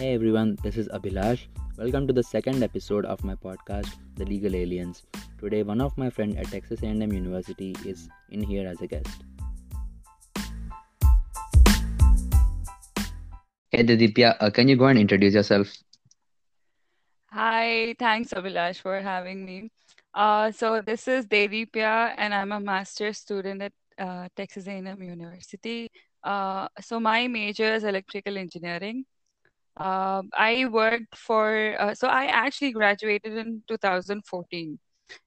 Hey everyone, this is Abhilash. Welcome to the second episode of my podcast, The Legal Aliens. Today, one of my friends at Texas A&M University is in here as a guest. Hey Didipya, uh, can you go and introduce yourself? Hi, thanks Abhilash for having me. Uh, so this is Devipya, and I'm a master's student at uh, Texas A&M University. Uh, so my major is electrical engineering. Uh, I worked for, uh, so I actually graduated in 2014,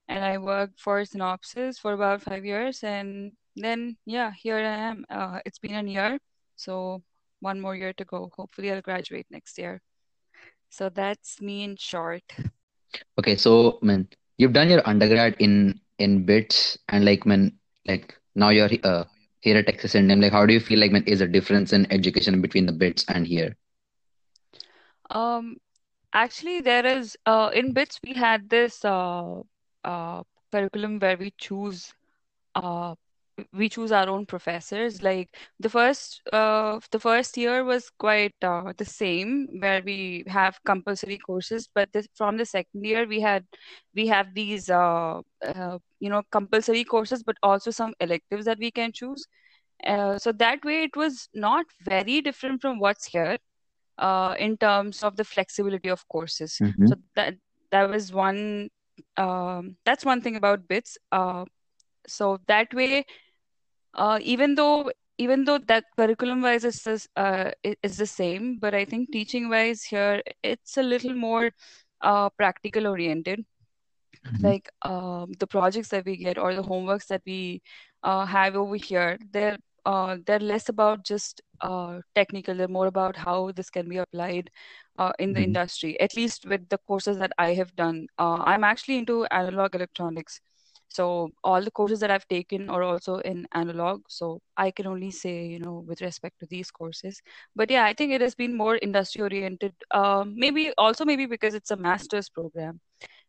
and I worked for Synopsys for about five years, and then yeah, here I am. Uh, it's been a year, so one more year to go. Hopefully, I'll graduate next year. So that's me in short. Okay, so man, you've done your undergrad in in BITS, and like man, like now you're uh, here at Texas A&M. Like, how do you feel like man is a difference in education between the BITS and here? Um, actually, there is uh, in BITS we had this uh, uh, curriculum where we choose uh, we choose our own professors. Like the first uh, the first year was quite uh, the same, where we have compulsory courses, but this, from the second year we had we have these uh, uh, you know compulsory courses, but also some electives that we can choose. Uh, so that way, it was not very different from what's here uh, in terms of the flexibility of courses. Mm-hmm. So that that was one. Um, that's one thing about BITS. Uh, so that way, uh, even though even though that curriculum wise is is, uh, is the same, but I think teaching wise here it's a little more uh, practical oriented. Mm-hmm. Like um, the projects that we get or the homeworks that we uh, have over here, they're uh, they're less about just uh, technical. They're more about how this can be applied uh, in the Mm-hmm. industry. At least with the courses that I have done, uh, I'm actually into analog electronics. So all the courses that I've taken are also in analog. So I can only say, you know, with respect to these courses. But yeah, I think it has been more industry oriented. Um, maybe also maybe because it's a master's program.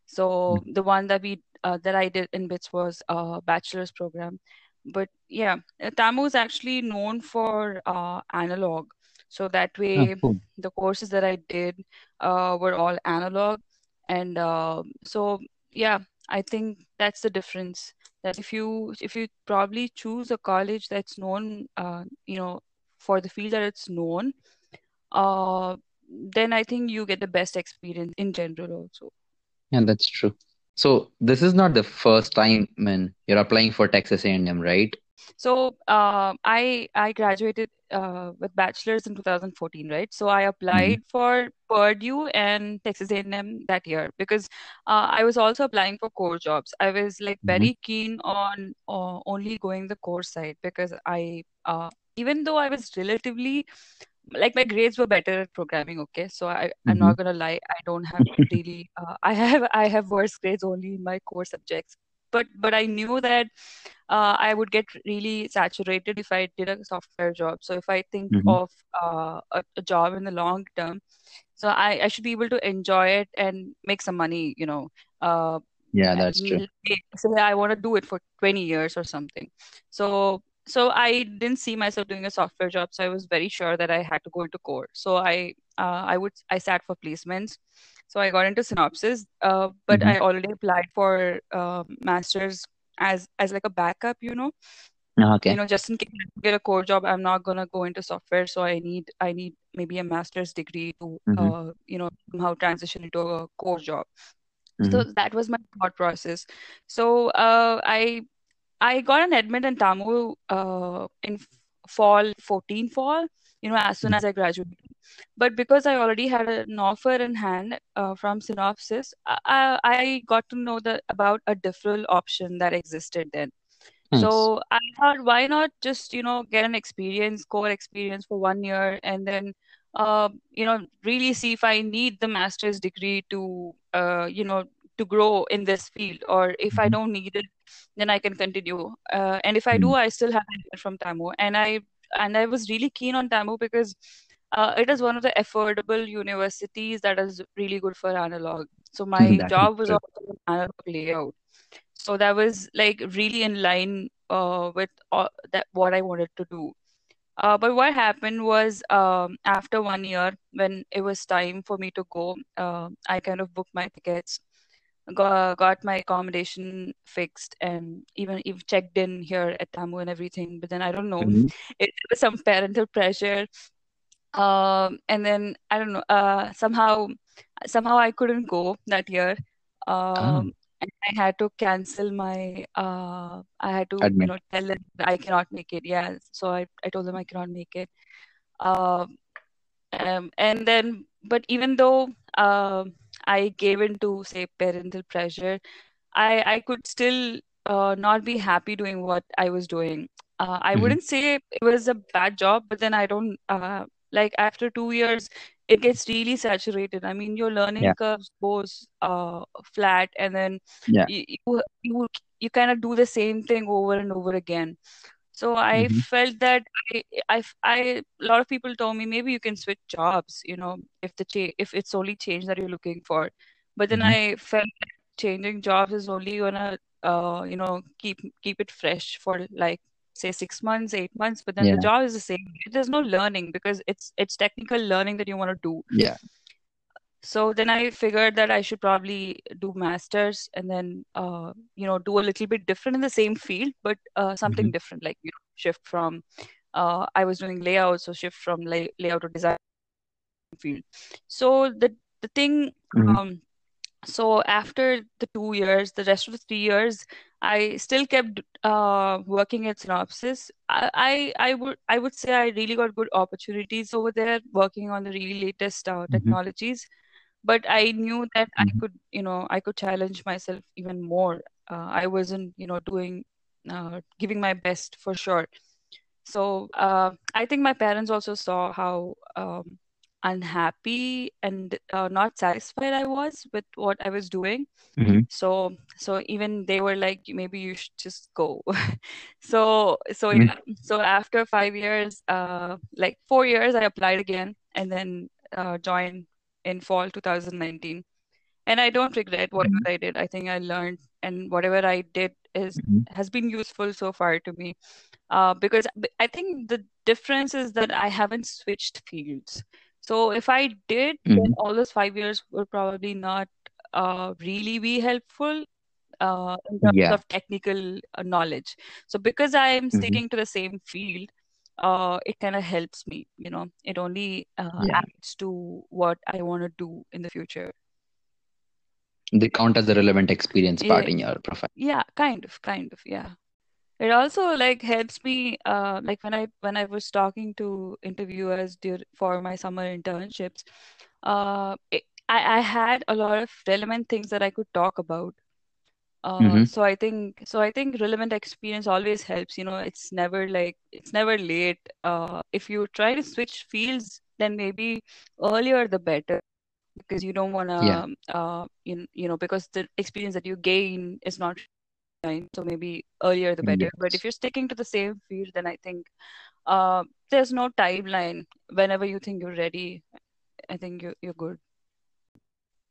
So the one that we uh, that I did in BITS was a bachelor's program. But yeah, uh, TAMU is actually known for uh, analog. So that Oh, way, cool. the courses that I did uh, were all analog. And uh, so yeah, I think that's the difference. That if you if you probably choose a college that's known, uh, you know, for the field that it's known, uh, then I think you get the best experience in general also. Yeah, that's true. So this is not the first time, when you're applying for Texas A&M, right? So uh, I I graduated uh, with bachelor's in 2014, right? So I Mm-hmm. applied for Purdue and Texas A&M that year because uh, I was also applying for core jobs. I was like Mm-hmm. very keen on uh, only going the core side because I uh, even though I was relatively like my grades were better at programming okay so i i'm Mm-hmm. not gonna lie i don't have really uh, i have i have worse grades only in my core subjects but but i knew that uh, i would get really saturated if i did a software job so if i think Mm-hmm. of uh, a, a job in the long term so I, I should be able to enjoy it and make some money you know uh, Yeah, that's true. so I want to do it for 20 years or something. So so I didn't see myself doing a software job. So I was very sure that I had to go into core. So I uh, I would I sat for placements. So I got into Synopsys, uh, but Mm-hmm. I already applied for uh, masters as as like a backup, you know. Okay. You know, just in case I get a core job, I'm not gonna go into software. So I need I need maybe a master's degree to Mm-hmm. uh, you know somehow transition into a core job. Mm-hmm. So that was my thought process. So uh, I I got an admit in TAMU uh, in fall 14 fall, you know, as soon Mm-hmm. as I graduated. But because I already had an offer in hand uh, from Synopsys, I, I got to know the, about a deferral option that existed then. Nice. So I thought, why not just, you know, get an experience, core experience for one year, and then, uh, you know, really see if I need the master's degree to, uh, you know, to grow in this field, or if I Mm-hmm. don't need it, then I can continue. Uh, and if I do, Mm-hmm. I still have it from TAMU, and I and I was really keen on TAMU because uh, it is one of the affordable universities that is really good for analog. So my job was also an analog layout. So that was like really in line uh, with all that what I wanted to do. Uh, but what happened was um, after one year, when it was time for me to go, uh, I kind of booked my tickets, got, got my accommodation fixed, and even, even checked in here at TAMU and everything. But then I don't know, hmm it was some parental pressure. Um, and then I don't know, uh, somehow somehow I couldn't go that year. Oh, Um, and I had to cancel my uh I had to, you know, tell them that I cannot make it. Yeah. So I, I told them I cannot make it. Um, um, and then, but even though um I gave in to say parental pressure, I I could still uh, not be happy doing what I was doing. Uh, I hmm wouldn't say it was a bad job, but then I don't uh, like after two years, it gets really saturated. I mean, your learning Yeah. curves goes uh, flat, and then Yeah. you you, you kind of do the same thing over and over again. So I hmm felt that I, I, I, a lot of people told me maybe you can switch jobs, you know, if the cha if it's only change that you're looking for. But then hmm I felt that changing jobs is only gonna, uh, you know, keep keep it fresh for like say six months, eight months. But then the job is the same. There's no learning because it's it's technical learning that you want to do. Yeah. So then I figured that I should probably do masters and then uh, you know do a little bit different in the same field, but uh, something hmm different, like you know, shift from uh, I was doing layout, so shift from lay layout to design field. So the the thing hmm um so after the two years, the rest of the three years, I still kept uh, working at Synopsys. I, I I would I would say I really got good opportunities over there, working on the really latest uh, hmm technologies but I knew that I hmm could, you know, I could challenge myself even more. Uh, I wasn't, you know, doing, uh, giving my best for sure. So uh, I think my parents also saw how um, unhappy and uh, not satisfied I was with what I was doing. hmm So so even they were like, maybe you should just go. So so hmm yeah. So after five years, uh, like four years, I applied again and then uh, joined in fall 2019. And I don't regret whatever I did. I think I learned, and whatever I did is hmm has been useful so far to me. Uh, because i think the difference is that I haven't switched fields. So if I did, then hmm all those five years would probably not uh, really be helpful uh, in terms Yeah. of technical uh, knowledge. So because I'm hmm sticking to the same field, uh, it kind of helps me, you know, it only uh, Yeah. adds to what I want to do in the future. They count as a relevant experience part Yeah, in your profile. yeah, kind of, kind of, yeah. It also like helps me uh like when I when I was talking to interviewers dur for my summer internships, uh it, I I had a lot of relevant things that I could talk about. Uh, hmm so I think so I think relevant experience always helps, you know, it's never like it's never late. Uh, if you try to switch fields, then maybe earlier the better because you don't want Yeah. to uh you, you know because the experience that you gain is not so maybe earlier the better. But if you're sticking to the same field, then I think uh there's no timeline. Whenever you think you're ready, I think you're you're good.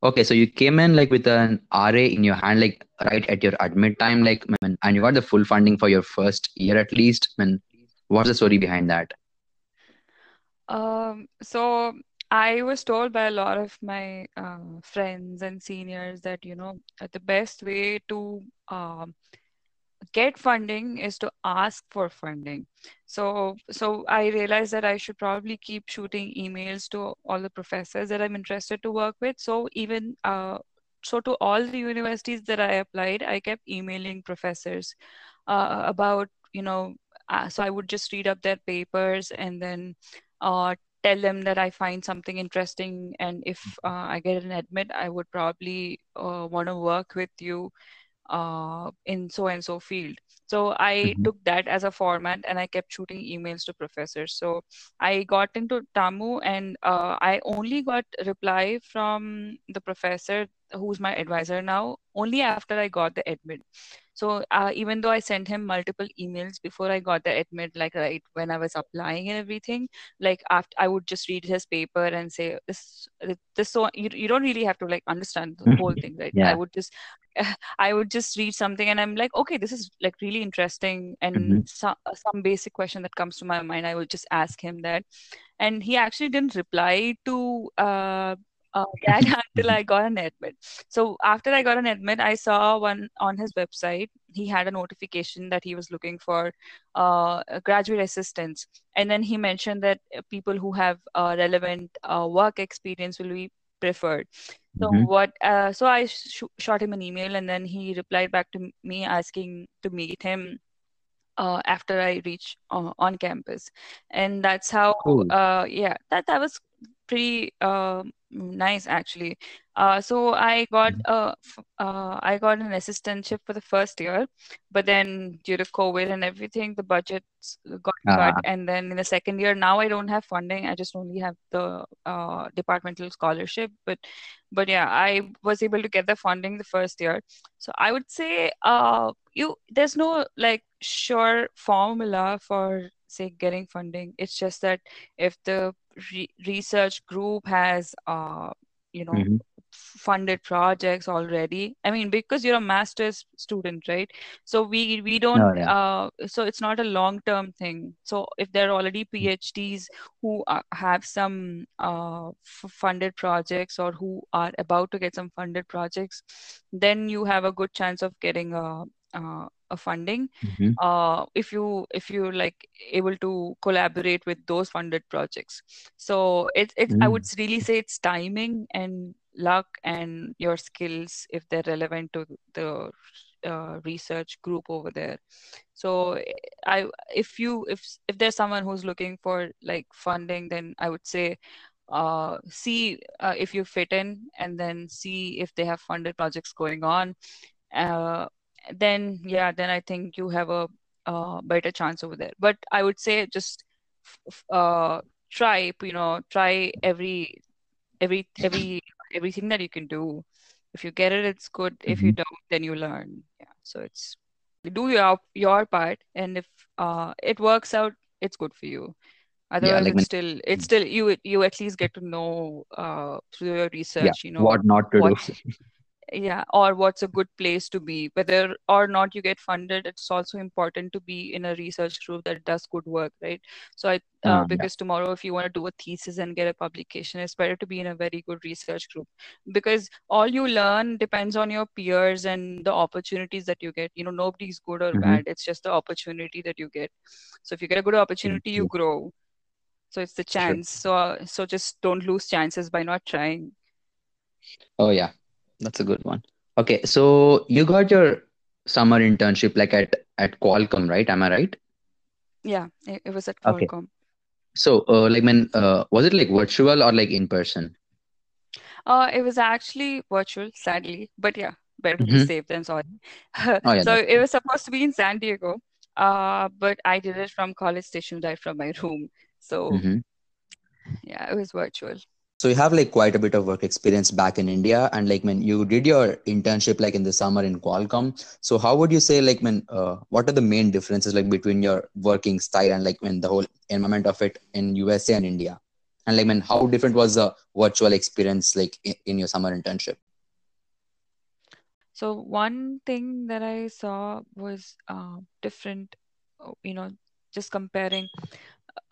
Okay, so you came in like with an RA in your hand, like right at your admit time, like, and you got the full funding for your first year at least. Man, what's the story behind that? Um, so I was told by a lot of my uh, friends and seniors that, you know, uh, the best way to um, get funding is to ask for funding. So, so I realized that I should probably keep shooting emails to all the professors that I'm interested to work with. So even uh, so to all the universities that I applied, I kept emailing professors uh, about, you know, uh, so I would just read up their papers and then uh, tell them that I find something interesting, and if uh, I get an admit, I would probably uh, want to work with you uh, in so and so field. So I hmm took that as a format and I kept shooting emails to professors. So I got into TAMU and uh, I only got reply from the professor who's my advisor now, only after I got the admit. So uh, even though I sent him multiple emails before I got the admit, like right when I was applying and everything, like after I would just read his paper and say this, this so you, you don't really have to like understand the whole thing, right? Yeah. I would just I would just read something and I'm like, okay, this is like really interesting and hmm some some basic question that comes to my mind, I will just ask him that, and he actually didn't reply to uh, uh, that until I got an admit. So after I got an admit, I saw one on his website. He had a notification that he was looking for uh, graduate assistants, and then he mentioned that uh, people who have uh, relevant uh, work experience will be preferred. So hmm what? Uh, so I sh- shot him an email, and then he replied back to me asking to meet him uh, after I reach uh, on campus, and that's how. Cool. Uh, yeah, that that was pretty uh, nice actually. Uh, so I got Mhm. uh, uh, I got an assistantship for the first year, but then due to COVID and everything, the budgets got cut. Ah, And then in the second year, now I don't have funding. I just only have the uh, departmental scholarship. But but yeah, I was able to get the funding the first year. So I would say uh, you there's no like sure formula for say getting funding. It's just that if the re research group has uh, you know mhm. funded projects already i mean because you're a master's student right so we we don't Oh, yeah. uh so it's not a long term thing so if there are already phds who uh, have some uh f- funded projects or who are about to get some funded projects then you have a good chance of getting a uh, a funding hmm uh if you if you're like able to collaborate with those funded projects so it's it's I would Mm. really say it's timing and luck and your skills if they're relevant to the uh, research group over there. So I if you if if there's someone who's looking for like funding, then I would say uh, see uh, if you fit in and then see if they have funded projects going on. Then yeah, then I think you have a, uh better chance over there. But I would say just uh, try you know try every every every everything that you can do. If you get it it's good. If you hmm don't then you learn. Yeah. So it's do your your part. And if uh it works out it's good for you. Yeah, otherwise like it's still it's still you you at least get to know uh through your research yeah, research you know what not to do. yeah, or what's a good place to be. Whether or not you get funded, it's also important to be in a research group that does good work, right? So I, uh, yeah. because tomorrow, if you want to do a thesis and get a publication, it's better to be in a very good research group because all you learn depends on your peers and the opportunities that you get. You know, nobody's good or hmm bad. It's just the opportunity that you get. So if you get a good opportunity, you grow. So it's the chance. So, uh, so just don't lose chances by not trying. Oh, yeah. That's a good one. Okay, so you got your summer internship like at at Qualcomm, right? Am I right? Yeah, it, it was at Qualcomm. Okay. So, uh, like, when uh, was it like virtual or like in person? Uh, it was actually virtual, sadly, but yeah, better to be safe than sorry. Oh, yeah, So it was supposed to be in San Diego, uh, but I did it from College Station right from my room. So hmm yeah, it was virtual. So you have like quite a bit of work experience back in India, and like when you did your internship like in the summer in Qualcomm. So how would you say like when uh, what are the main differences like between your working style and like when the whole environment of it in USA and India? And like when how different was the virtual experience like in, in your summer internship? So one thing that I saw was uh, different, uh, you know, just comparing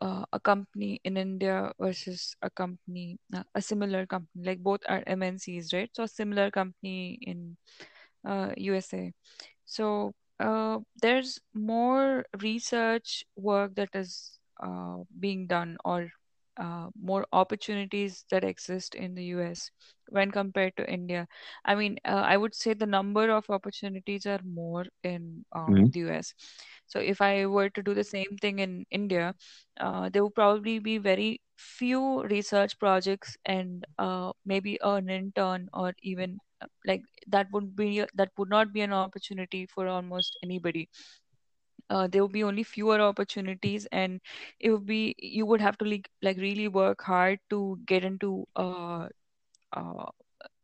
uh, a company in India versus a company, uh, a similar company, like both are MNCs, right? So a similar company in uh, USA. So uh, there's more research work that is uh, being done or uh, more opportunities that exist in the US when compared to India. I mean, uh, I would say the number of opportunities are more in uh, hmm the US. So if I were to do the same thing in India, uh, there would probably be very few research projects and uh, maybe an intern or even uh, like that would be that would not be an opportunity for almost anybody uh, there would be only fewer opportunities and it would be you would have to like, like really work hard to get into uh, uh,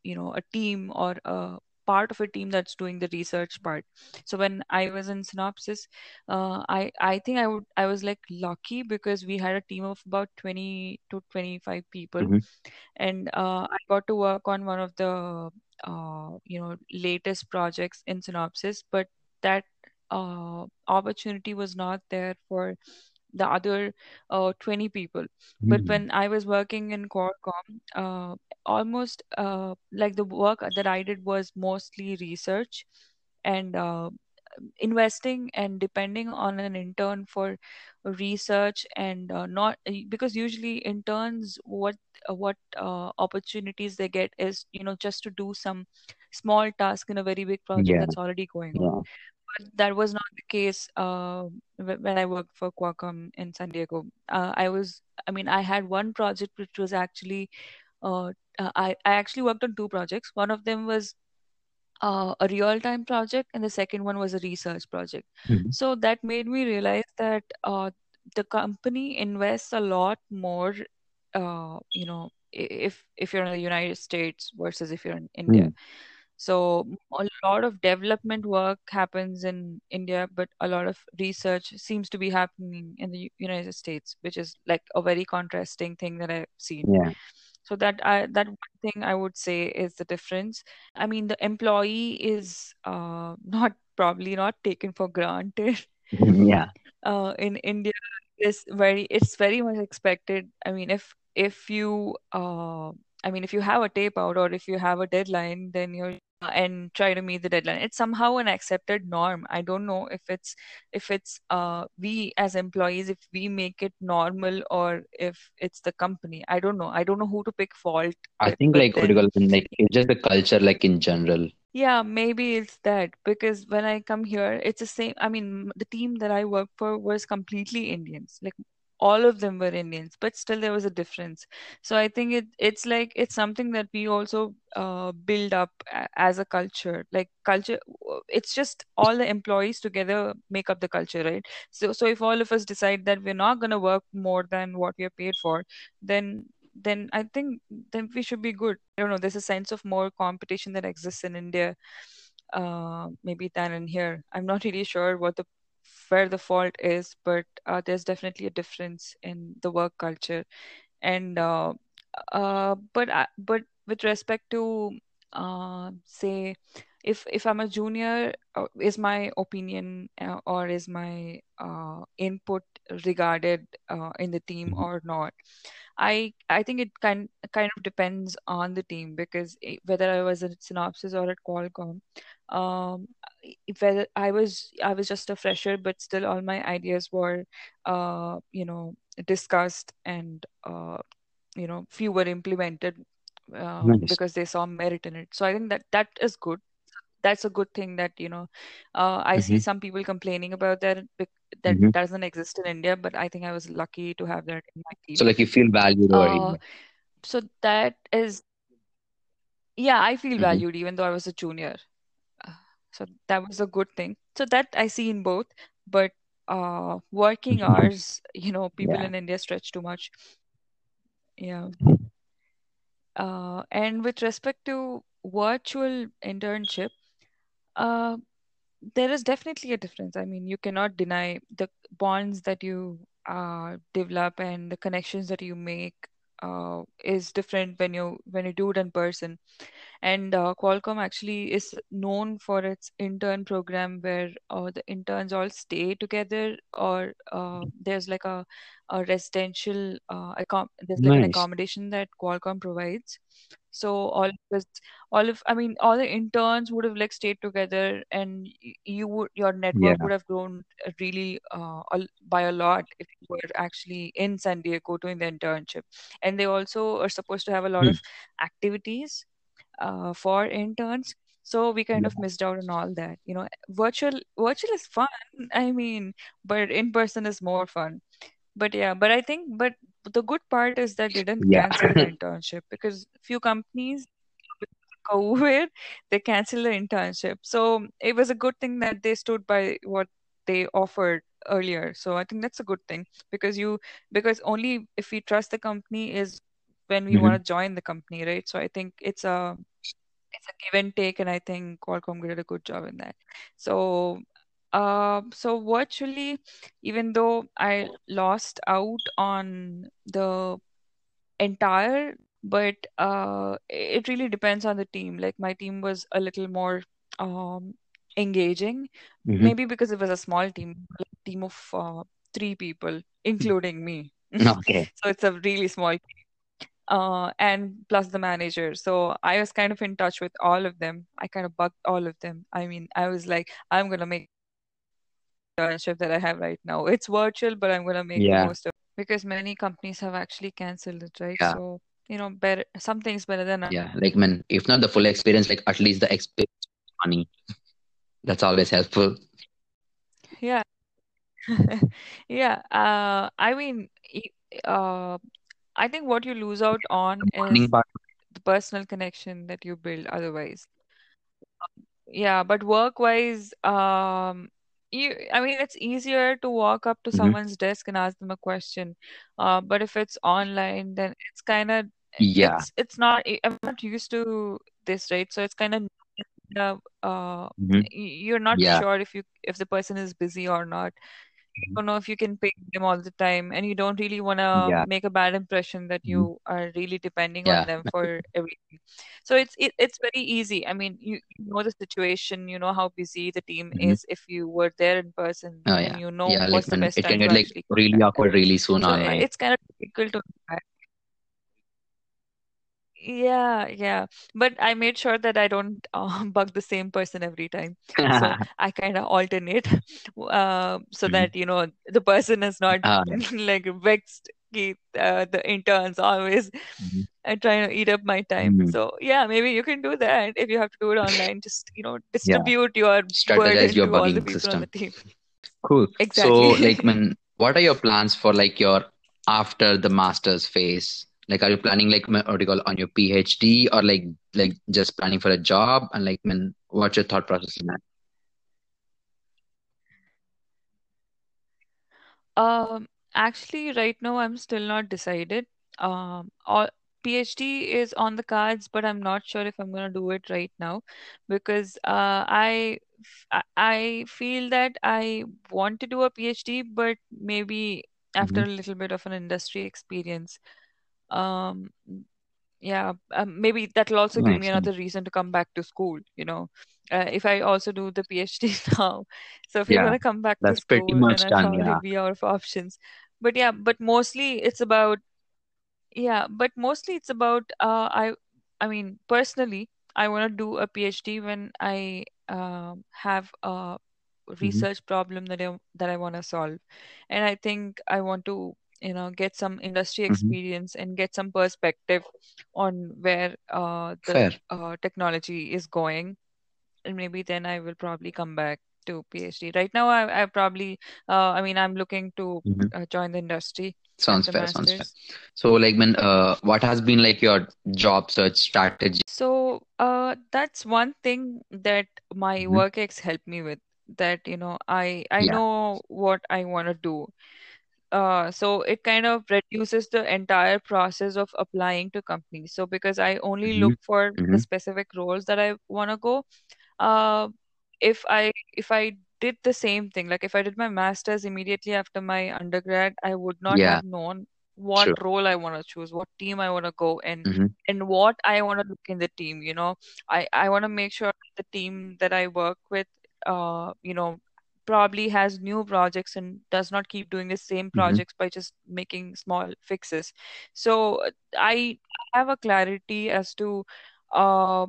you know a team or a part of a team that's doing the research part. So when i was in Synopsys uh, i i think i would i was like lucky because we had a team of about 20 to 25 people hmm and uh, i got to work on one of the uh, you know latest projects in Synopsys but that uh, opportunity was not there for the other uh, 20 people. But hmm when I was working in Qualcomm, uh, almost uh, like the work that I did was mostly research and uh, investing and depending on an intern for research and uh, not because usually interns what uh, what uh, opportunities they get is you know just to do some small task in a very big project Yeah, that's already going on yeah. But that was not the case uh, when I worked for Qualcomm in San Diego. Uh, I was, I mean, I had one project which was actually, uh, uh, I, I actually worked on two projects. One of them was uh, a real-time project, and the second one was a research project. hmm So that made me realize that uh, the company invests a lot more, uh, you know, if if you're in the United States versus if you're in India. Mm. So a lot of development work happens in India, but a lot of research seems to be happening in the United States, which is like a very contrasting thing that I've seen. Yeah. So that I that one thing I would say is the difference. I mean, the employee is uh, not probably not taken for granted Yeah. uh, in India is very it's very much expected. I mean, if if you uh, I mean, if you have a tape out or if you have a deadline, then you're and try to meet the deadline. It's somehow an accepted norm. I don't know if it's if it's uh we as employees if we make it normal or if it's the company. I don't know. I don't know who to pick fault I think like what do you then like it's just the culture like in general. yeah, maybe it's that because when I come here, it's the same. I mean, the team that I work for was completely Indians. Like all of them were Indians, but still there was a difference. So I think it it's like it's something that we also uh, build up as a culture. Like culture, it's just all the employees together make up the culture, right? So so if all of us decide that we're not gonna work more than what we are paid for, then then I think then we should be good. I don't know. There's a sense of more competition that exists in India, uh, maybe than in here. I'm not really sure what the where the fault is, but uh, there's definitely a difference in the work culture. And uh, uh, but I, but with respect to uh, say if if I'm a junior, uh, is my opinion uh, or is my uh, input regarded uh, in the team Mhm. or not? I I think it kind kind of depends on the team because whether I was at Synopsys or at Qualcomm, um, if whether I was I was just a fresher, but still all my ideas were, uh, you know, discussed and uh, you know, few were implemented uh, Nice. because they saw merit in it. So I think that that is good. That's a good thing that, you know, uh, I see hmm some people complaining about that that hmm doesn't exist in India, but I think I was lucky to have that in my So like you feel valued Uh, so that is, yeah, I feel hmm valued even though I was a junior. Uh, So that was a good thing. So that I see in both, but uh, working hours, you know, people Yeah. in India stretch too much. Yeah. Uh, and with respect to virtual internship, uh, there is definitely a difference. I mean, you cannot deny the bonds that you uh, develop and the connections that you make uh, is different when you when you do it in person. And uh, Qualcomm actually is known for its intern program where uh, the interns all stay together, or uh, there's like a, a residential uh, accom there's like an accommodation that Qualcomm provides. So all of us, all of I mean, all the interns would have like stayed together, and you would your network Yeah. would have grown uh, really uh, by a lot if you were actually in San Diego doing the internship. And they also are supposed to have a lot Hmm. of activities uh, for interns. So we kind of missed out on all that. You know, virtual virtual is fun. I mean, but in person is more fun. But yeah, but I think, but the good part is that they didn't Yeah. cancel the internship because few companies with COVID, they canceled the internship. So it was a good thing that they stood by what they offered earlier. So I think that's a good thing because you because only if we trust the company is when we want hmm to join the company, right? So I think it's a it's a give and take, and I think Qualcomm did a good job in that. So, uh, so virtually, even though I lost out on the entire, but uh, it really depends on the team. Like my team was a little more um, engaging, hmm maybe because it was a small team, like a team of uh, three people, including me. Okay. So it's a really small team. Uh, and plus the manager. So I was kind of in touch with all of them. I kind of bugged all of them. I mean, I was like, I'm gonna make internship that I have right now. It's virtual, but I'm gonna make the most of it because many companies have actually canceled it, right? Yeah. So, you know, better something's better than none. Yeah. Like, man, if not the full experience, like at least the experience money. That's always helpful. Yeah. Yeah. Uh, I mean, uh, I think what you lose out on The is part. the personal connection that you build otherwise. Yeah, but work-wise, um, you, I mean, it's easier to walk up to hmm someone's desk and ask them a question. Uh, but if it's online, then it's kind of, Yeah. it's it's not. I- I'm not used to this, right? So it's kind of, uh, hmm y- you're not Yeah. sure if you if the person is busy or not. Mhm. don't know if you can pay them all the time, and you don't really want to Yeah. make a bad impression that hmm you are really depending on them for everything. So it's it, it's very easy. I mean, you, you know the situation, you know how busy the team hmm is if you were there in person, Oh, yeah. you know Yeah. Like, what's the man, best it can get like really awkward really soon So online. it's kind of difficult to Yeah, yeah. But I made sure that I don't uh, bug the same person every time. So I kind of alternate uh, so Mhm. that, you know, the person is not Uh, like vexed. Uh, the interns always mhm. uh, trying to eat up my time. Mhm. So yeah, maybe you can do that if you have to do it online. Just, you know, Yeah. distribute your Strategize burden your to all the bugging people on the system. team. Cool. So, like, Exactly. man, what are your plans for like your after the master's phase? Like, are you planning like what do you call on your PhD or like like just planning for a job? And like, man, what's your thought process in that? Um, actually, right now I'm still not decided. Um, all, PhD is on the cards, but I'm not sure if I'm gonna do it right now because uh, I I feel that I want to do a PhD, but maybe after hmm a little bit of an industry experience. Um, yeah, um, maybe that'll also give me Nice, nice. another reason to come back to school, you know. Uh, if I also do the PhD now. So if you're gonna come back to that's pretty school, then much done. Yeah. be out of options. But yeah, but mostly it's about yeah, but mostly it's about uh, I I mean personally, I want to do a PhD when I um, have a hmm research problem that I that I want to solve, and I think I want to you know get some industry hmm experience and get some perspective on where uh, the uh, technology is going, and maybe then I will probably come back to PhD. Right now, I I probably uh, I mean I'm looking to hmm uh, join the industry Sounds fair. Sounds fair. So, like, man, uh, what has been like your job search strategy? So, uh, that's one thing that my hmm work ex helped me with. That, you know, I I Yeah. know what I want to do. Uh, so it kind of reduces the entire process of applying to companies. So because I only hmm look for the hmm specific roles that I want to go, uh, if I if I did the same thing, like if I did my master's immediately after my undergrad, I would not Yeah. have known what True. role I want to choose, what team I want to go in, hmm and what I want to look in the team. You know, I I want to make sure the team that I work with, uh, you know, probably has new projects and does not keep doing the same hmm projects by just making small fixes. So I have a clarity as to uh,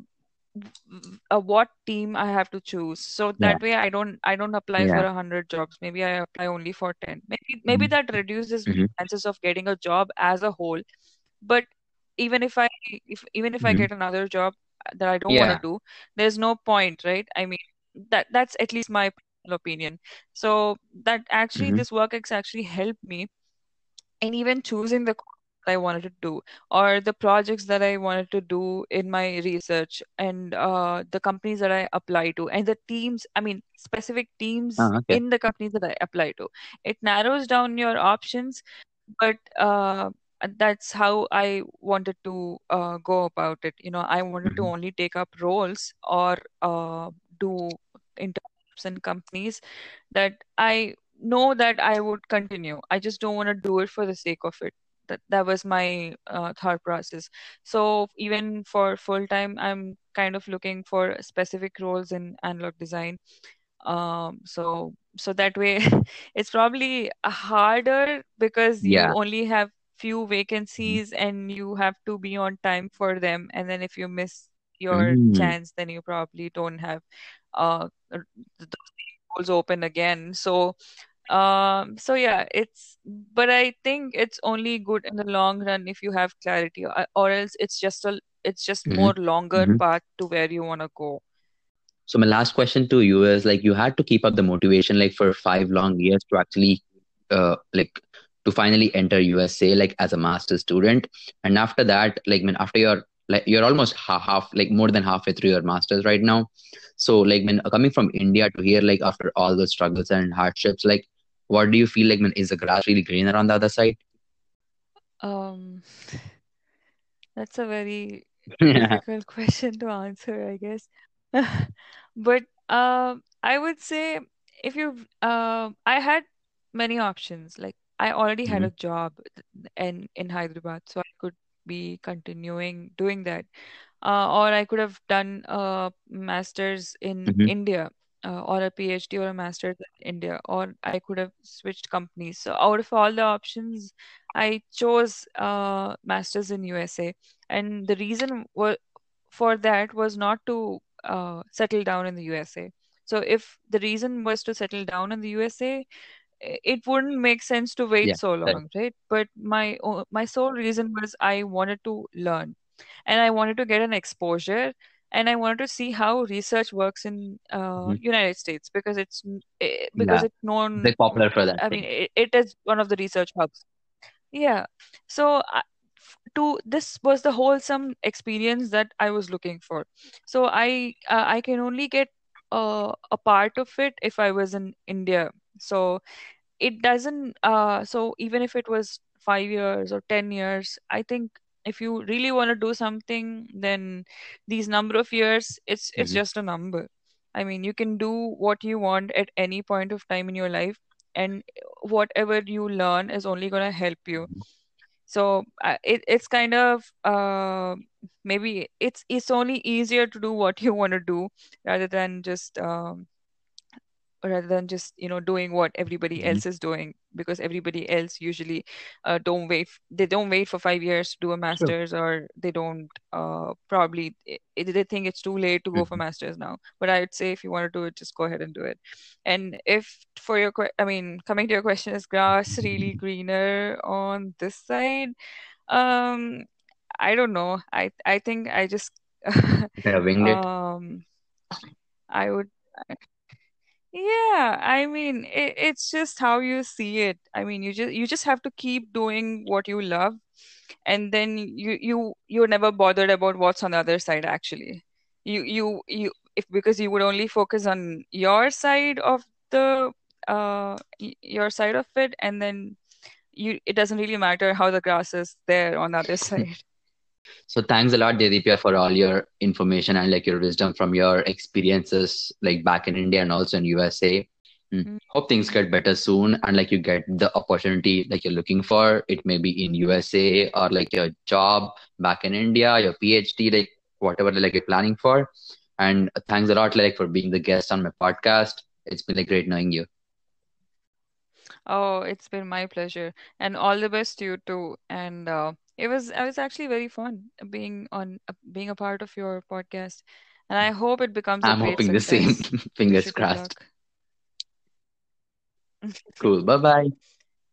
uh, what team I have to choose. So Yeah. that way I don't I don't apply for Yeah. a hundred jobs. Maybe I apply only for 10. Maybe maybe hmm that reduces my hmm chances of getting a job as a whole. But even if I if even if I hmm get another job that I don't want to do, there's no point, right? I mean that that's at least my personal opinion. So that actually hmm this work actually helped me and even choosing the I wanted to do or the projects that I wanted to do in my research and uh, the companies that I apply to and the teams, I mean, specific teams Ah, okay. in the companies that I apply to. It narrows down your options, but uh, that's how I wanted to uh, go about it. You know, I wanted to hmm only take up roles or uh, do in companies that I know that I would continue. I just don't want to do it for the sake of it. That that was my uh, thought process. So even for full time, I'm kind of looking for specific roles in analog design um, so so that way it's probably harder because you only have few Mhm. vacancies and you have to be on time for them. And then if you miss your Mm. chance, then you probably don't have uh roles open again. So um so yeah, it's but I think it's only good in the long run if you have clarity, or, or else it's just a it's just hmm more longer hmm path to where you want to go. So my last question to you is like you had to keep up the motivation like for five long years to actually uh like to finally enter USA like as a master's student. And after that, like when after you're like you're almost half, like more than halfway through your master's right now. So like when coming from India to here, like after all the struggles and hardships, like what do you feel like when is the grass really greener on the other side? Um, That's a very Yeah. difficult question to answer, I guess. But um, I would say if you, uh, I had many options. Like I already had hmm a job in in Hyderabad, so I could be continuing doing that uh, or I could have done a master's in hmm India, uh, or a PhD or a master's in India, or I could have switched companies. So out of all the options, I chose uh, master's in USA, and the reason wa for that was not to uh, settle down in the USA. So if the reason was to settle down in the USA, it wouldn't make sense to wait Yeah. so long, right? But my my sole reason was I wanted to learn and I wanted to get an exposure and I wanted to see how research works in uh, hmm United States because it's eh, because Yeah. it's known. Big popular for that I mean, it, it is one of the research hubs. Yeah. So I- to this was the wholesome experience that I was looking for. So I uh, I can only get uh, a part of it if I was in India. So it doesn't uh so even if it was five years or ten years i think if you really want to do something then these number of years it's it's hmm just a number. I mean you can do what you want at any point of time in your life and whatever you learn is only going to help you. So uh, it, it's kind of uh, maybe it's it's only easier to do what you want to do rather than just um, rather than just you know doing what everybody hmm else is doing because everybody else usually uh, don't wait they don't wait for five years to do a master's or they don't uh, probably they think it's too late to go for hmm masters now. But i would say if you want to do it just go ahead and do it. And if for your i mean coming to your question is grass really greener on this side? Um i don't know. I i think i just of winged it. um i would Yeah, I mean, it, it's just how you see it. I mean, you just you just have to keep doing what you love, and then you you you're never bothered about what's on the other side, actually. You you you if because you would only focus on your side of the uh your side of it, and then you it doesn't really matter how the grass is there on the other side. So thanks a lot, Dedipia, for all your information and like your wisdom from your experiences like back in India and also in USA. Mm. Mm. Hope things get better soon and like you get the opportunity like you're looking for. It may be in USA or like your job back in India, your PhD, like whatever like you're planning for. And thanks a lot like for being the guest on my podcast. It's been like great knowing you. Oh, it's been my pleasure, and all the best to you too. And uh, it was it was actually very fun being on uh, being a part of your podcast, and I hope it becomes I'm great hoping the same. success. Wish Fingers you good crossed. luck. Cool. Bye bye.